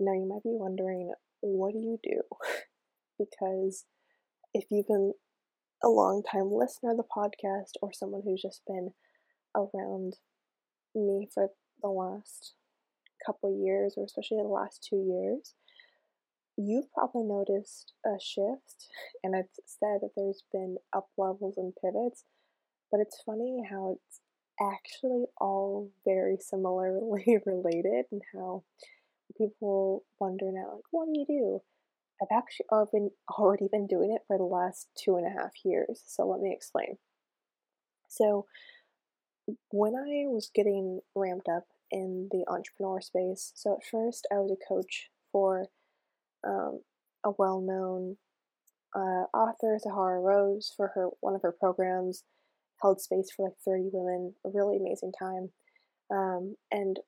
Now, you might be wondering, what do you do? because if you've been a long time listener of the podcast or someone who's just been around me for the last couple years, or especially the last two years, you've probably noticed a shift. And I've said that there's been up levels and pivots, but it's funny how it's actually all very similarly related and how people wonder now, like, what do you do? I've actually already, already been doing it for the last two and a half years. So let me explain. So, when I was getting ramped up in the entrepreneur space, so at first I was a coach for um, a well known uh, author, Sahara Rose, for her one of her programs, held space for like 30 women, a really amazing time. Um, and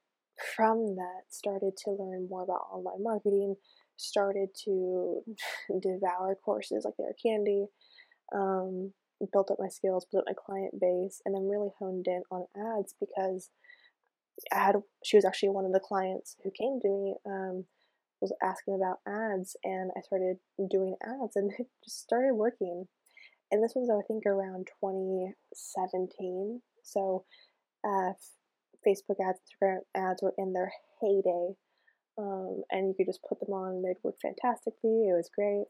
from that, started to learn more about online marketing, started to devour courses like they were candy, um, built up my skills, built up my client base, and then really honed in on ads because I had she was actually one of the clients who came to me um, was asking about ads, and I started doing ads, and it just started working. And this was I think around 2017, so uh, Facebook ads, Instagram ads were in their heyday. Um, and you could just put them on, and they'd work fantastically. It was great.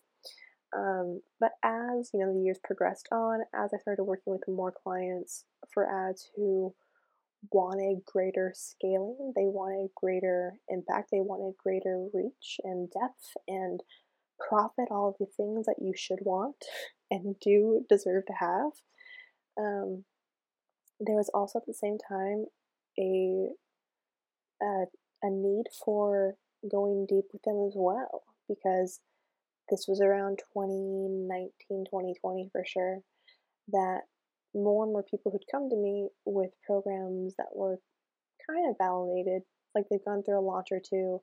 Um, but as you know, the years progressed on, as I started working with more clients for ads who wanted greater scaling, they wanted greater impact, they wanted greater reach and depth and profit, all of the things that you should want and do deserve to have. Um, there was also at the same time a, a a need for going deep with them as well because this was around 2019 2020 for sure that more and more people who'd come to me with programs that were kind of validated like they've gone through a launch or two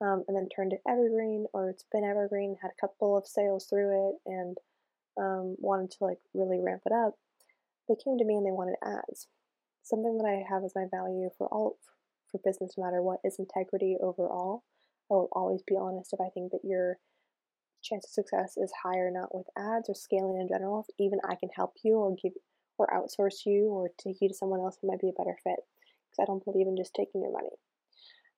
um, and then turned it evergreen or it's been evergreen had a couple of sales through it and um, wanted to like really ramp it up they came to me and they wanted ads something that I have as my value for all for business, no matter what, is integrity overall. I will always be honest if I think that your chance of success is higher not with ads or scaling in general. If even I can help you or give or outsource you or take you to someone else who might be a better fit, because I don't believe in just taking your money.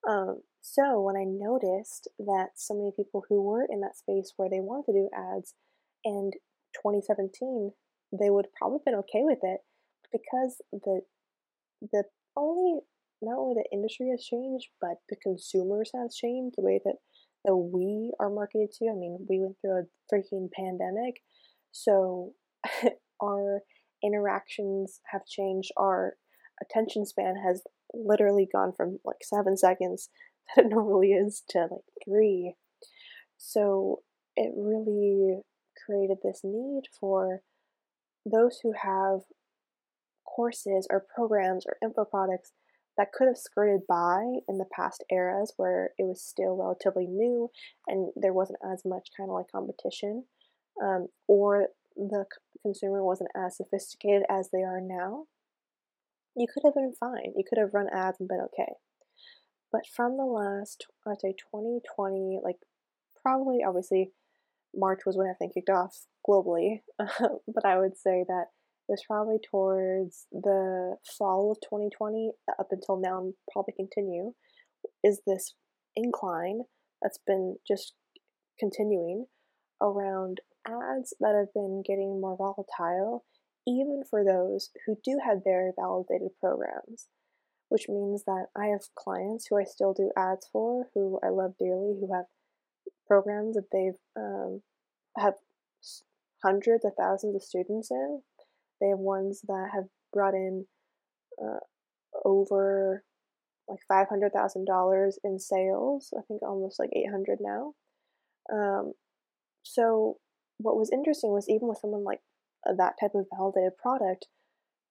Um, so when I noticed that so many people who were in that space where they wanted to do ads, and 2017 they would probably been okay with it because the the only not only the industry has changed, but the consumers has changed the way that that we are marketed to. I mean, we went through a freaking pandemic, so our interactions have changed. Our attention span has literally gone from like seven seconds that it normally is to like three. So it really created this need for those who have courses or programs or info products that could have skirted by in the past eras where it was still relatively new and there wasn't as much kind of like competition um, or the consumer wasn't as sophisticated as they are now you could have been fine. You could have run ads and been okay. But from the last i'd say 2020 like probably obviously march was when everything kicked off globally but i would say that was probably towards the fall of 2020 up until now and probably continue is this incline that's been just continuing around ads that have been getting more volatile even for those who do have very validated programs which means that i have clients who i still do ads for who i love dearly who have programs that they've um, have hundreds of thousands of students in they have ones that have brought in uh, over like five hundred thousand dollars in sales. I think almost like eight hundred now. Um, so what was interesting was even with someone like uh, that type of validated product,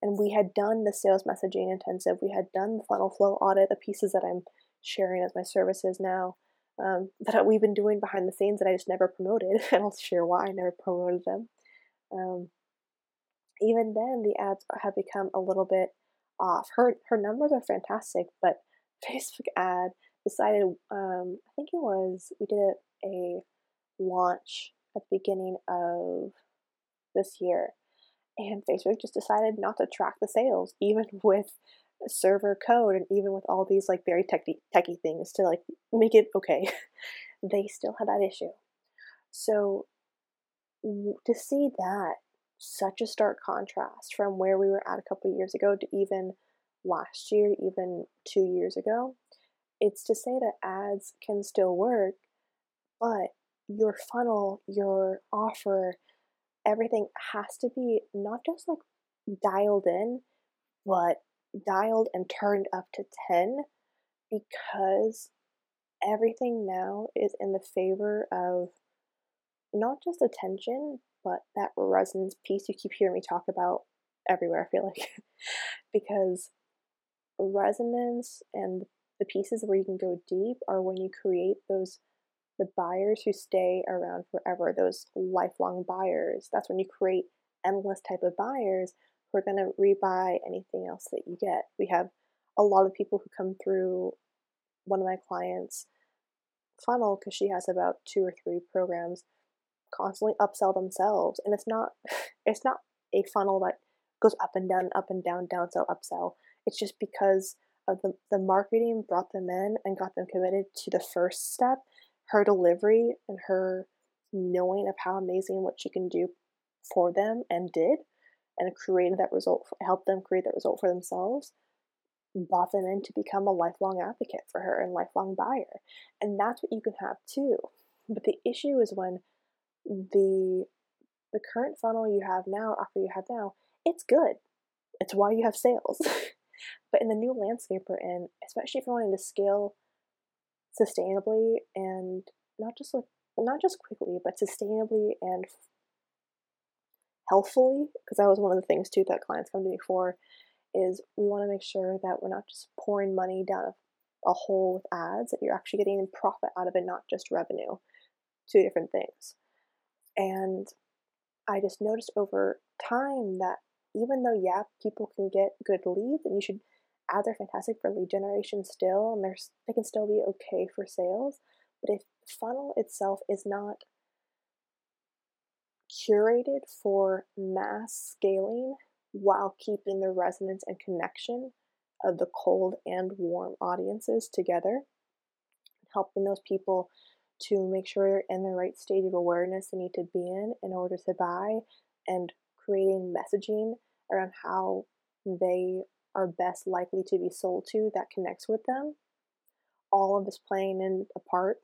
and we had done the sales messaging intensive, we had done the funnel flow audit, the pieces that I'm sharing as my services now. Um, that we've been doing behind the scenes that I just never promoted, and I'll share why I never promoted them. Um, even then the ads have become a little bit off. Her her numbers are fantastic, but Facebook ad decided, um, I think it was, we did a, launch at the beginning of this year, and Facebook just decided not to track the sales, even with server code and even with all these like very techy techie things to like make it okay. they still had that issue. So to see that such a stark contrast from where we were at a couple years ago to even last year, even two years ago, it's to say that ads can still work, but your funnel, your offer, everything has to be not just like dialed in, but dialed and turned up to 10 because everything now is in the favor of not just attention, but that resonance piece you keep hearing me talk about everywhere, I feel like. because resonance and the pieces where you can go deep are when you create those the buyers who stay around forever, those lifelong buyers. That's when you create endless type of buyers who are going to rebuy anything else that you get. We have a lot of people who come through one of my clients funnel because she has about two or three programs constantly upsell themselves and it's not it's not a funnel that goes up and down up and down downsell upsell it's just because of the, the marketing brought them in and got them committed to the first step her delivery and her knowing of how amazing what she can do for them and did and created that result helped them create that result for themselves bought them in to become a lifelong advocate for her and lifelong buyer. And that's what you can have too. But the issue is when the the current funnel you have now, offer you have now, it's good. It's why you have sales. but in the new landscape we're in, especially if you're wanting to scale sustainably and not just like not just quickly, but sustainably and healthfully, because that was one of the things too that clients come to me for is we want to make sure that we're not just pouring money down a, hole with ads, that you're actually getting profit out of it, not just revenue. Two different things. And I just noticed over time that even though, yeah, people can get good leads and you should ads are fantastic for lead generation still, and there's they can still be okay for sales. But if funnel itself is not curated for mass scaling while keeping the resonance and connection of the cold and warm audiences together, helping those people to make sure they're in the right stage of awareness they need to be in in order to buy, and creating messaging around how they are best likely to be sold to that connects with them. All of this playing in a part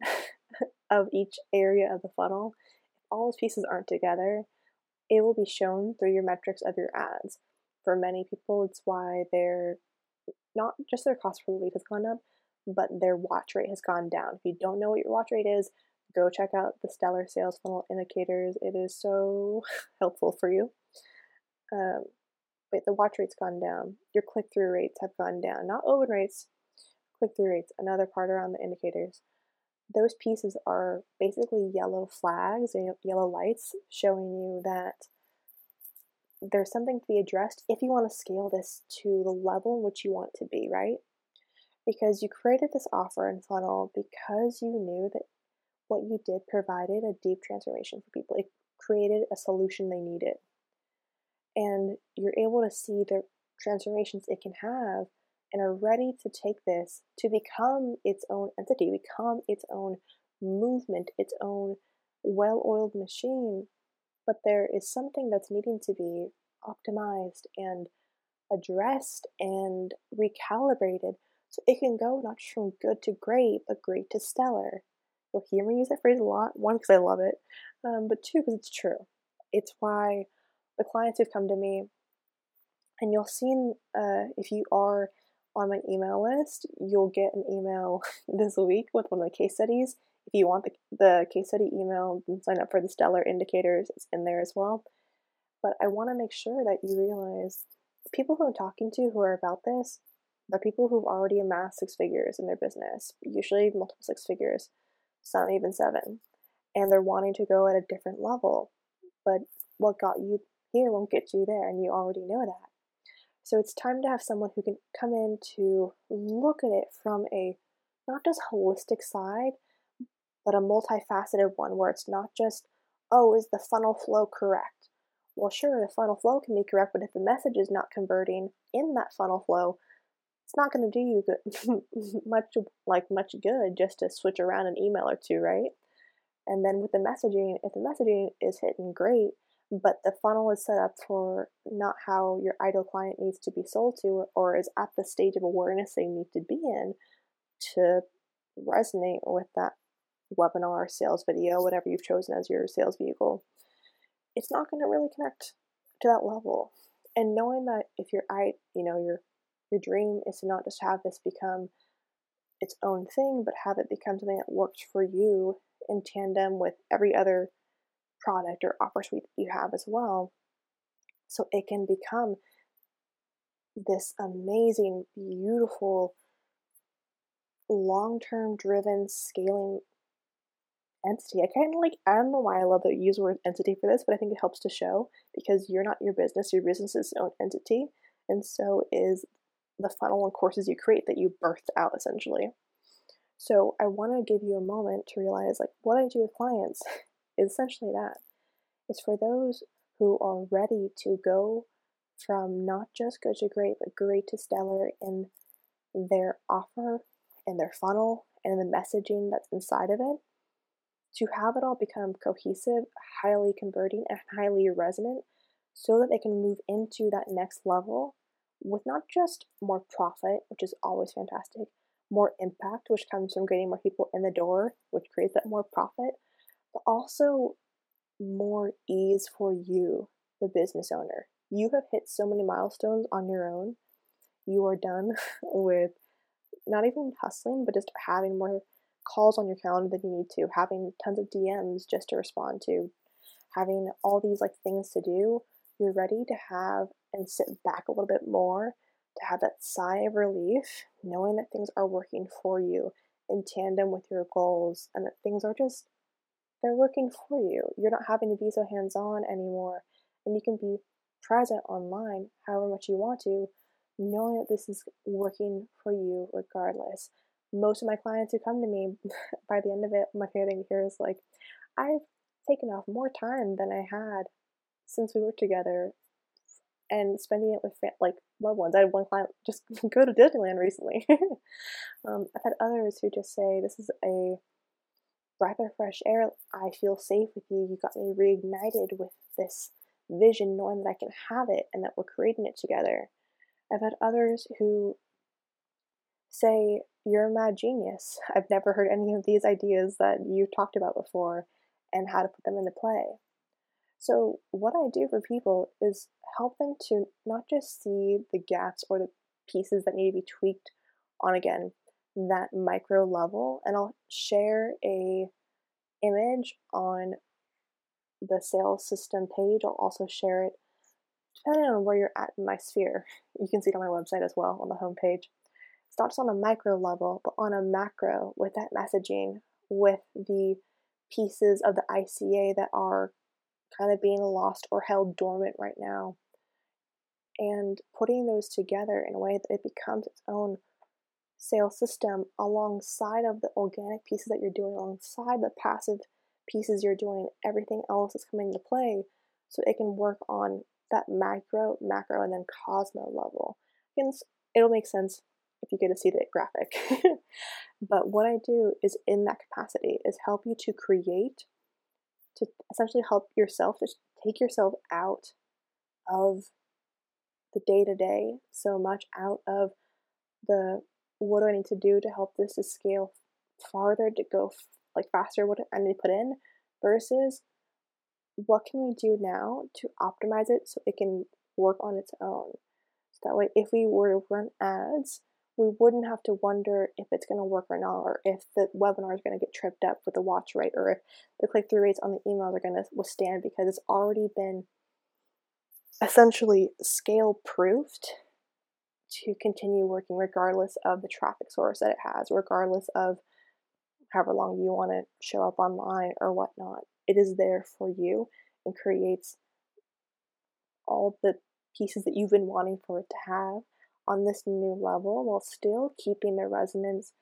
of each area of the funnel. If all those pieces aren't together, it will be shown through your metrics of your ads. For many people, it's why their not just their cost per lead has gone up, but their watch rate has gone down. If you don't know what your watch rate is, go check out the Stellar Sales Funnel Indicators. It is so helpful for you. Um, but the watch rate's gone down. Your click through rates have gone down. Not open rates, click through rates, another part around the indicators those pieces are basically yellow flags or yellow lights showing you that there's something to be addressed if you want to scale this to the level in which you want to be, right? Because you created this offer and funnel because you knew that what you did provided a deep transformation for people. It created a solution they needed. And you're able to see the transformations it can have and are ready to take this to become its own entity, become its own movement, its own well oiled machine. But there is something that's needing to be optimized and addressed and recalibrated so it can go not just from good to great, but great to stellar. You'll hear me use that phrase a lot. One, because I love it, um, but two, because it's true. It's why the clients who've come to me, and you'll see uh, if you are on my email list, you'll get an email this week with one of the case studies. If you want the, the case study email, then sign up for the stellar indicators, it's in there as well. But I want to make sure that you realize the people who I'm talking to who are about this, the people who've already amassed six figures in their business, usually multiple six figures, some even seven, and they're wanting to go at a different level. But what got you here won't get you there, and you already know that. So it's time to have someone who can come in to look at it from a not just holistic side, but a multifaceted one where it's not just, oh, is the funnel flow correct? Well, sure, the funnel flow can be correct, but if the message is not converting in that funnel flow, it's not going to do you good, much like much good just to switch around an email or two, right? And then with the messaging, if the messaging is hitting great, but the funnel is set up for not how your ideal client needs to be sold to or is at the stage of awareness they need to be in to resonate with that webinar, sales video, whatever you've chosen as your sales vehicle, it's not going to really connect to that level. And knowing that if your I, you know, your your dream is to not just have this become its own thing, but have it become something that works for you in tandem with every other product or offer suite that you have as well. So it can become this amazing, beautiful, long term driven scaling entity. I kind of like, I don't know why I love the use word entity for this, but I think it helps to show because you're not your business, your business is its own entity. And so is the funnel and courses you create that you birthed out essentially. So I want to give you a moment to realize like what I do with clients is essentially that. It's for those who are ready to go from not just good to great, but great to stellar in their offer and their funnel and the messaging that's inside of it to have it all become cohesive, highly converting, and highly resonant so that they can move into that next level with not just more profit, which is always fantastic, more impact, which comes from getting more people in the door, which creates that more profit, but also more ease for you, the business owner. You have hit so many milestones on your own. You are done with not even hustling, but just having more calls on your calendar than you need to, having tons of DMs just to respond to, having all these like things to do. You're ready to have and sit back a little bit more to have that sigh of relief, knowing that things are working for you in tandem with your goals and that things are just they're working for you. You're not having to be so hands on anymore, and you can be present online however much you want to, knowing that this is working for you regardless. Most of my clients who come to me, by the end of it, my favorite thing to hear is like, I've taken off more time than I had since we worked together and spending it with like loved ones. I had one client just go to Disneyland recently. um, I've had others who just say, This is a breath of fresh air. I feel safe with you. You got me reignited with this vision, knowing that I can have it and that we're creating it together. I've had others who say, You're a mad genius. I've never heard any of these ideas that you talked about before and how to put them into play. So, what I do for people is help them to not just see the gaps or the pieces that need to be tweaked on again that micro level and I'll share a image on the sales system page. I'll also share it depending on where you're at in my sphere. You can see it on my website as well on the homepage. It's not just on a micro level, but on a macro with that messaging, with the pieces of the ICA that are kind of being lost or held dormant right now. And putting those together in a way that it becomes its own sales system alongside of the organic pieces that you're doing, alongside the passive pieces you're doing, everything else is coming into play so it can work on that macro, macro, and then cosmo level. And it'll make sense if you get to see the graphic. but what I do is in that capacity is help you to create, to essentially help yourself, just take yourself out of the day to day so much out of the what do I need to do to help this to scale farther, to go like faster, what I need to put in, versus what can we do now to optimize it so it can work on its own. So that way, if we were to run ads, we wouldn't have to wonder if it's going to work or not, or if the webinar is going to get tripped up with the watch rate, or if the click through rates on the emails are going to withstand because it's already been essentially scale proofed to continue working regardless of the traffic source that it has, regardless of however long you want to show up online or whatnot. It is there for you and creates all the pieces that you've been wanting for it to have on this new level while still keeping the resonance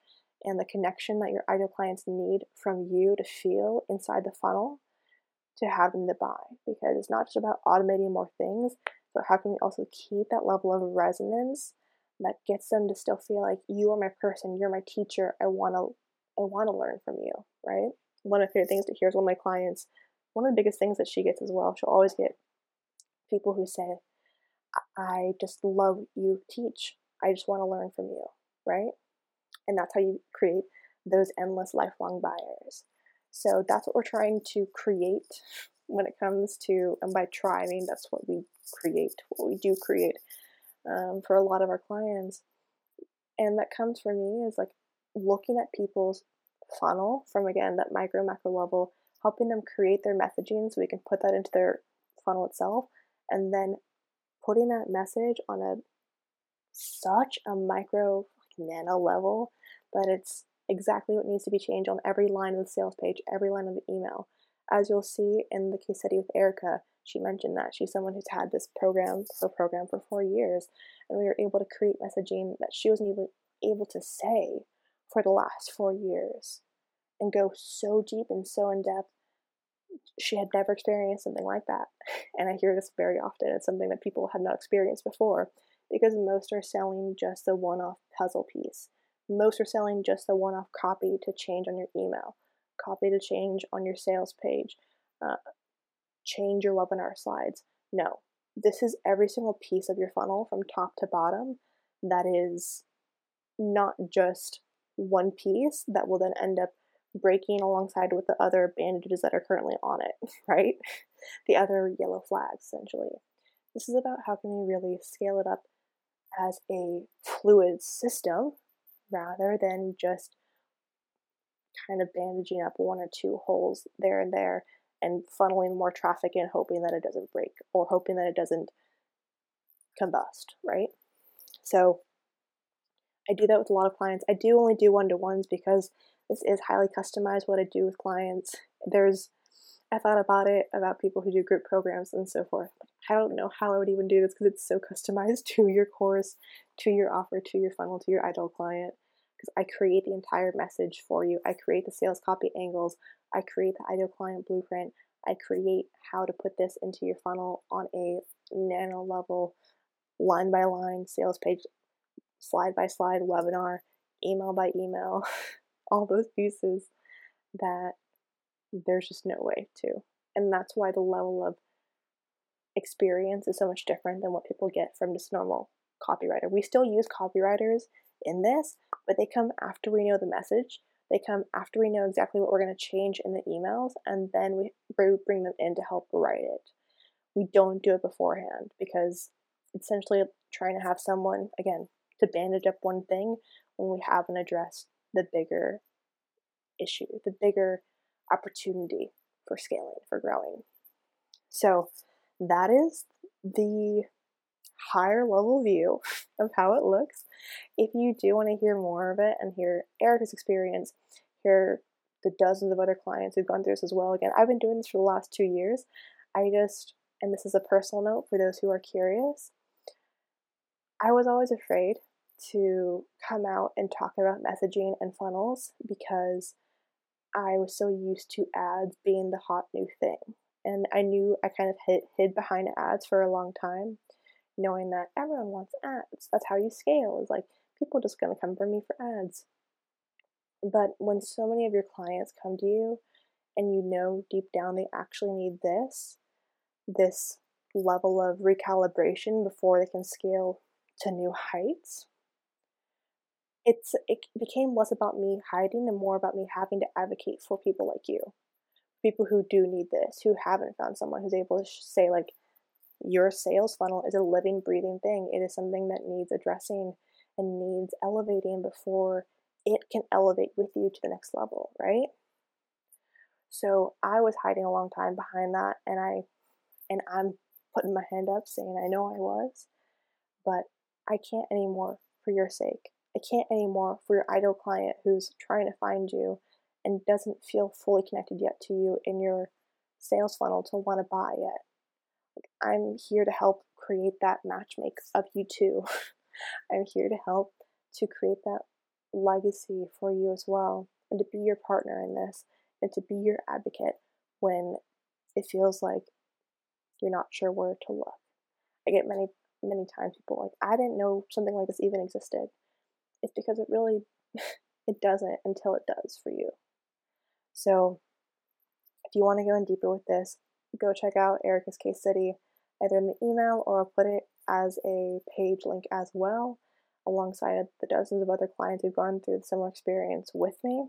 and the connection that your ideal clients need from you to feel inside the funnel to have them to buy because it's not just about automating more things but how can we also keep that level of resonance that gets them to still feel like you are my person you're my teacher i want to i want to learn from you right? One of my favorite things to hear is one of my clients one of the biggest things that she gets as well she'll always get people who say i just love you teach i just want to learn from you right and that's how you create those endless lifelong buyers. So that's what we're trying to create when it comes to, and by try, I mean that's what we create, what we do create um, for a lot of our clients. And that comes for me is like looking at people's funnel from again that micro macro level, helping them create their messaging so we can put that into their funnel itself, and then putting that message on a such a micro nano level that it's exactly what needs to be changed on every line of the sales page, every line of the email. As you'll see in the case study with Erica, she mentioned that she's someone who's had this program, her program for four years, and we were able to create messaging that she wasn't even able to say for the last four years and go so deep and so in depth. She had never experienced something like that. And I hear this very often. It's something that people have not experienced before because most are selling just a one off puzzle piece. Most are selling just the one off copy to change on your email, copy to change on your sales page, uh, change your webinar slides. No, this is every single piece of your funnel from top to bottom that is not just one piece that will then end up breaking alongside with the other bandages that are currently on it, right? The other yellow flags, essentially. This is about how can we really scale it up as a fluid system rather than just kind of bandaging up one or two holes there and there and funneling more traffic in, hoping that it doesn't break or hoping that it doesn't combust, right? So I do that with a lot of clients. I do only do one to ones because this is highly customized what I do with clients. There's I thought about it about people who do group programs and so forth. I don't know how I would even do this because it's so customized to your course, to your offer, to your funnel, to your ideal client. Because I create the entire message for you. I create the sales copy angles. I create the ideal client blueprint. I create how to put this into your funnel on a nano level, line by line sales page, slide by slide webinar, email by email, all those pieces that there's just no way to. And that's why the level of experience is so much different than what people get from just normal copywriter. We still use copywriters in this, but they come after we know the message. They come after we know exactly what we're going to change in the emails, and then we bring them in to help write it. We don't do it beforehand because essentially trying to have someone, again, to bandage up one thing when we haven't addressed the bigger issue, the bigger opportunity for scaling, for growing. So that is the higher level view of how it looks. If you do want to hear more of it and hear Erica's experience, hear the dozens of other clients who've gone through this as well. Again, I've been doing this for the last two years. I just, and this is a personal note for those who are curious, I was always afraid to come out and talk about messaging and funnels because I was so used to ads being the hot new thing. And I knew I kind of hid, hid behind ads for a long time, knowing that everyone wants ads. That's how you scale, is like people just gonna come for me for ads. But when so many of your clients come to you and you know deep down they actually need this, this level of recalibration before they can scale to new heights, it's it became less about me hiding and more about me having to advocate for people like you. People who do need this who haven't found someone who's able to say like your sales funnel is a living breathing thing. It is something that needs addressing and needs elevating before it can elevate with you to the next level right? So i was hiding a long time behind that and i and i'm putting my hand up saying i know i was but i can't anymore for your sake Can't anymore for your ideal client who's trying to find you and doesn't feel fully connected yet to you in your sales funnel to want to buy yet. I'm here to help create that matchmake of you too. I'm here to help to create that legacy for you as well, and to be your partner in this, and to be your advocate when it feels like you're not sure where to look. I get many, many times people like, I didn't know something like this even existed. It's because it really, it doesn't until it does for you. So, if you want to go in deeper with this, go check out Erica's case study either in the email or I'll put it as a page link as well, alongside the dozens of other clients who've gone through the similar experience with me.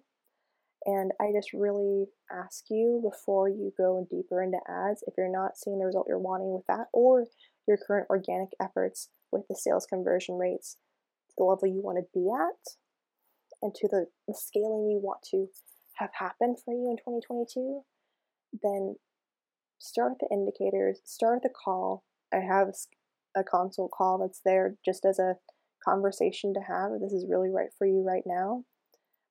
And I just really ask you before you go deeper into ads, if you're not seeing the result you're wanting with that, or your current organic efforts with the sales conversion rates the level you want to be at, and to the, the scaling you want to have happen for you in 2022, then start the indicators, start the call. I have a consult call that's there just as a conversation to have. This is really right for you right now.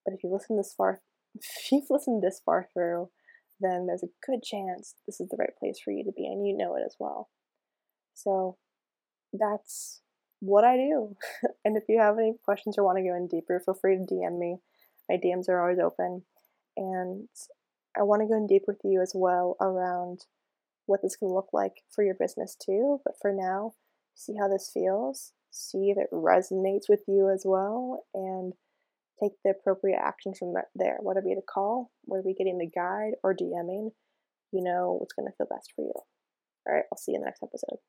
But if you listen this far, if you've listened this far through, then there's a good chance this is the right place for you to be, and you know it as well. So that's what I do. and if you have any questions or want to go in deeper, feel free to DM me. My DMs are always open. And I want to go in deep with you as well around what this can look like for your business too. But for now, see how this feels, see if it resonates with you as well, and take the appropriate actions from there, whether it be the call, whether it be getting the guide or DMing. You know what's going to feel best for you. All right, I'll see you in the next episode.